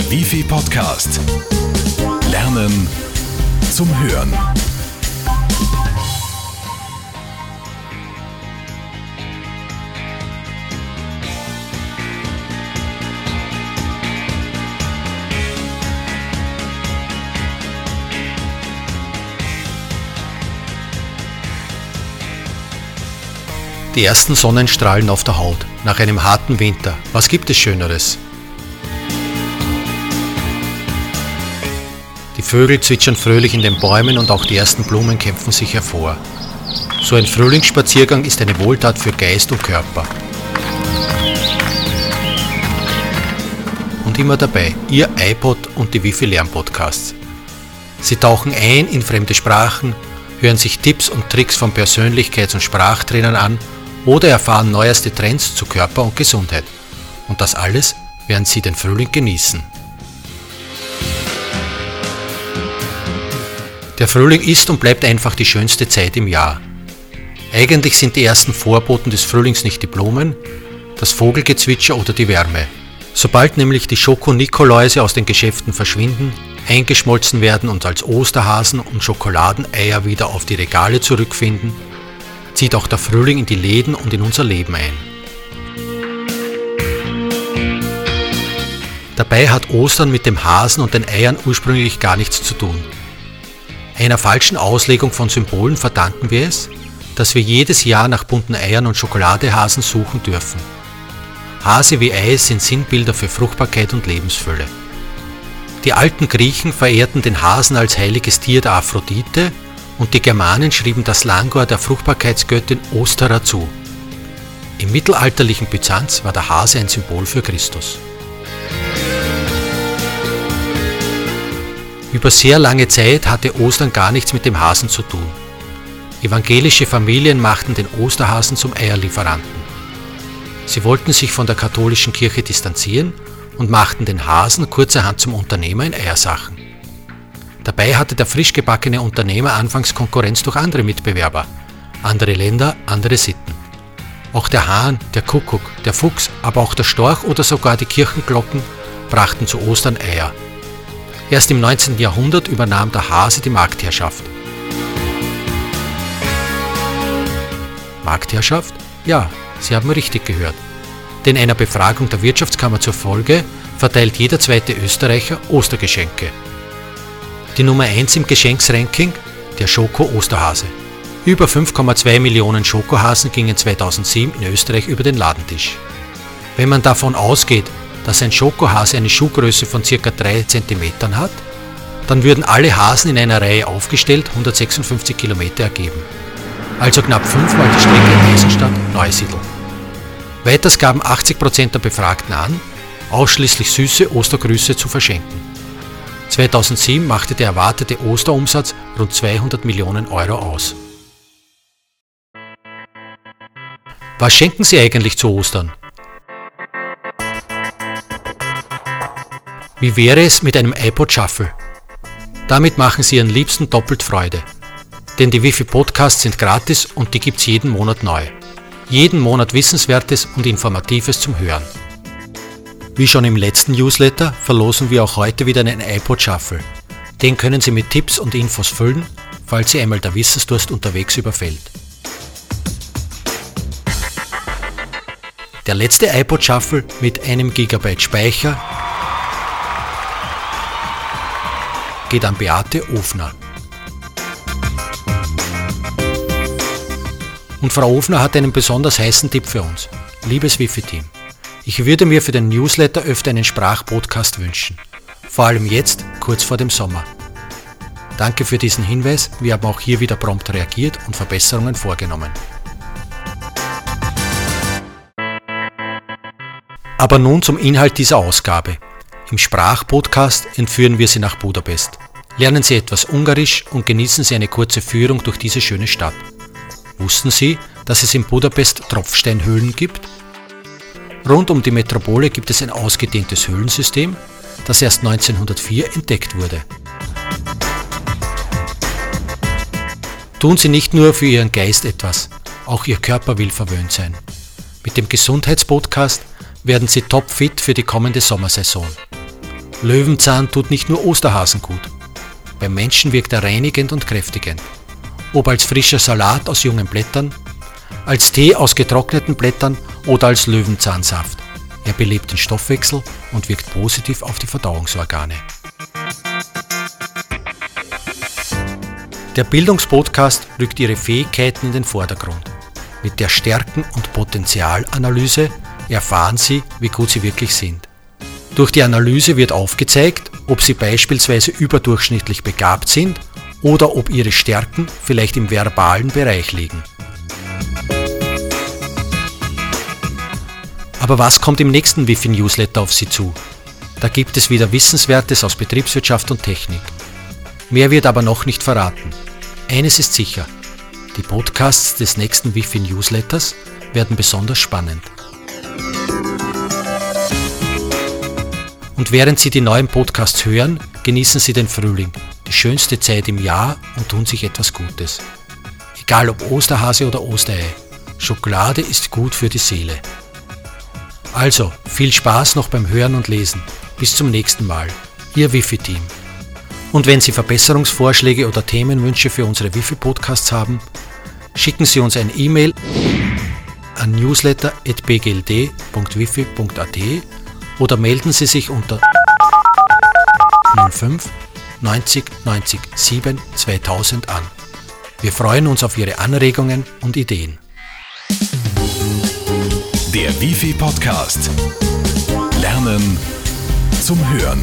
Der Wifi Podcast. Lernen zum Hören. Die ersten Sonnenstrahlen auf der Haut nach einem harten Winter. Was gibt es Schöneres? Die Vögel zwitschern fröhlich in den Bäumen und auch die ersten Blumen kämpfen sich hervor. So ein Frühlingsspaziergang ist eine Wohltat für Geist und Körper. Und immer dabei, Ihr iPod und die Wifi Lernpodcasts. Sie tauchen ein in fremde Sprachen, hören sich Tipps und Tricks von Persönlichkeits- und Sprachtrainern an oder erfahren neueste Trends zu Körper und Gesundheit. Und das alles, während Sie den Frühling genießen. Der Frühling ist und bleibt einfach die schönste Zeit im Jahr. Eigentlich sind die ersten Vorboten des Frühlings nicht die Blumen, das Vogelgezwitscher oder die Wärme. Sobald nämlich die Schoko-Nikoläuse aus den Geschäften verschwinden, eingeschmolzen werden und als Osterhasen und Schokoladeneier wieder auf die Regale zurückfinden, zieht auch der Frühling in die Läden und in unser Leben ein. Dabei hat Ostern mit dem Hasen und den Eiern ursprünglich gar nichts zu tun. Einer falschen Auslegung von Symbolen verdanken wir es, dass wir jedes Jahr nach bunten Eiern und Schokoladehasen suchen dürfen. Hase wie Ei sind Sinnbilder für Fruchtbarkeit und Lebensfülle. Die alten Griechen verehrten den Hasen als heiliges Tier der Aphrodite und die Germanen schrieben das Langor der Fruchtbarkeitsgöttin Ostera zu. Im mittelalterlichen Byzanz war der Hase ein Symbol für Christus. Über sehr lange Zeit hatte Ostern gar nichts mit dem Hasen zu tun. Evangelische Familien machten den Osterhasen zum Eierlieferanten. Sie wollten sich von der katholischen Kirche distanzieren und machten den Hasen kurzerhand zum Unternehmer in Eiersachen. Dabei hatte der frisch gebackene Unternehmer anfangs Konkurrenz durch andere Mitbewerber, andere Länder, andere Sitten. Auch der Hahn, der Kuckuck, der Fuchs, aber auch der Storch oder sogar die Kirchenglocken brachten zu Ostern Eier. Erst im 19. Jahrhundert übernahm der Hase die Marktherrschaft. Marktherrschaft? Ja, Sie haben richtig gehört. Denn einer Befragung der Wirtschaftskammer zur Folge verteilt jeder zweite Österreicher Ostergeschenke. Die Nummer 1 im Geschenksranking, der Schoko-Osterhase. Über 5,2 Millionen Schokohasen gingen 2007 in Österreich über den Ladentisch. Wenn man davon ausgeht, dass ein Schokohase eine Schuhgröße von ca. 3 cm hat, dann würden alle Hasen in einer Reihe aufgestellt 156 Kilometer ergeben. Also knapp fünfmal die Strecke Eisenstadt-Neusiedl. Weiters gaben 80% der Befragten an, ausschließlich süße Ostergrüße zu verschenken. 2007 machte der erwartete Osterumsatz rund 200 Millionen Euro aus. Was schenken Sie eigentlich zu Ostern? Wie wäre es mit einem iPod Shuffle? Damit machen Sie Ihren Liebsten doppelt Freude. Denn die Wifi Podcasts sind gratis und die gibt's jeden Monat neu. Jeden Monat Wissenswertes und Informatives zum Hören. Wie schon im letzten Newsletter verlosen wir auch heute wieder einen iPod Shuffle. Den können Sie mit Tipps und Infos füllen, falls Sie einmal der Wissensdurst unterwegs überfällt. Der letzte iPod Shuffle mit einem Gigabyte Speicher geht an Beate Ofner. Und Frau Ofner hat einen besonders heißen Tipp für uns. Liebes Wifi-Team, ich würde mir für den Newsletter öfter einen Sprachpodcast wünschen. Vor allem jetzt, kurz vor dem Sommer. Danke für diesen Hinweis. Wir haben auch hier wieder prompt reagiert und Verbesserungen vorgenommen. Aber nun zum Inhalt dieser Ausgabe. Im Sprachpodcast entführen wir Sie nach Budapest. Lernen Sie etwas Ungarisch und genießen Sie eine kurze Führung durch diese schöne Stadt. Wussten Sie, dass es in Budapest Tropfsteinhöhlen gibt? Rund um die Metropole gibt es ein ausgedehntes Höhlensystem, das erst 1904 entdeckt wurde. Tun Sie nicht nur für Ihren Geist etwas, auch Ihr Körper will verwöhnt sein. Mit dem Gesundheitspodcast werden Sie topfit für die kommende Sommersaison. Löwenzahn tut nicht nur Osterhasen gut. Beim Menschen wirkt er reinigend und kräftigend. Ob als frischer Salat aus jungen Blättern, als Tee aus getrockneten Blättern oder als Löwenzahnsaft. Er belebt den Stoffwechsel und wirkt positiv auf die Verdauungsorgane. Der Bildungspodcast rückt Ihre Fähigkeiten in den Vordergrund. Mit der Stärken- und Potenzialanalyse erfahren Sie, wie gut Sie wirklich sind. Durch die Analyse wird aufgezeigt, ob Sie beispielsweise überdurchschnittlich begabt sind oder ob Ihre Stärken vielleicht im verbalen Bereich liegen. Aber was kommt im nächsten Wifi-Newsletter auf Sie zu? Da gibt es wieder Wissenswertes aus Betriebswirtschaft und Technik. Mehr wird aber noch nicht verraten. Eines ist sicher, die Podcasts des nächsten Wifi-Newsletters werden besonders spannend. Und während Sie die neuen Podcasts hören, genießen Sie den Frühling, die schönste Zeit im Jahr und tun sich etwas Gutes. Egal ob Osterhase oder Osterei, Schokolade ist gut für die Seele. Also, viel Spaß noch beim Hören und Lesen. Bis zum nächsten Mal. Ihr Wifi-Team. Und wenn Sie Verbesserungsvorschläge oder Themenwünsche für unsere Wifi-Podcasts haben, schicken Sie uns ein E-Mail an newsletter.bgld.wifi.at oder melden Sie sich unter 05 90 90 7 2000 an. Wir freuen uns auf Ihre Anregungen und Ideen. Der Wifi Podcast. Lernen zum Hören.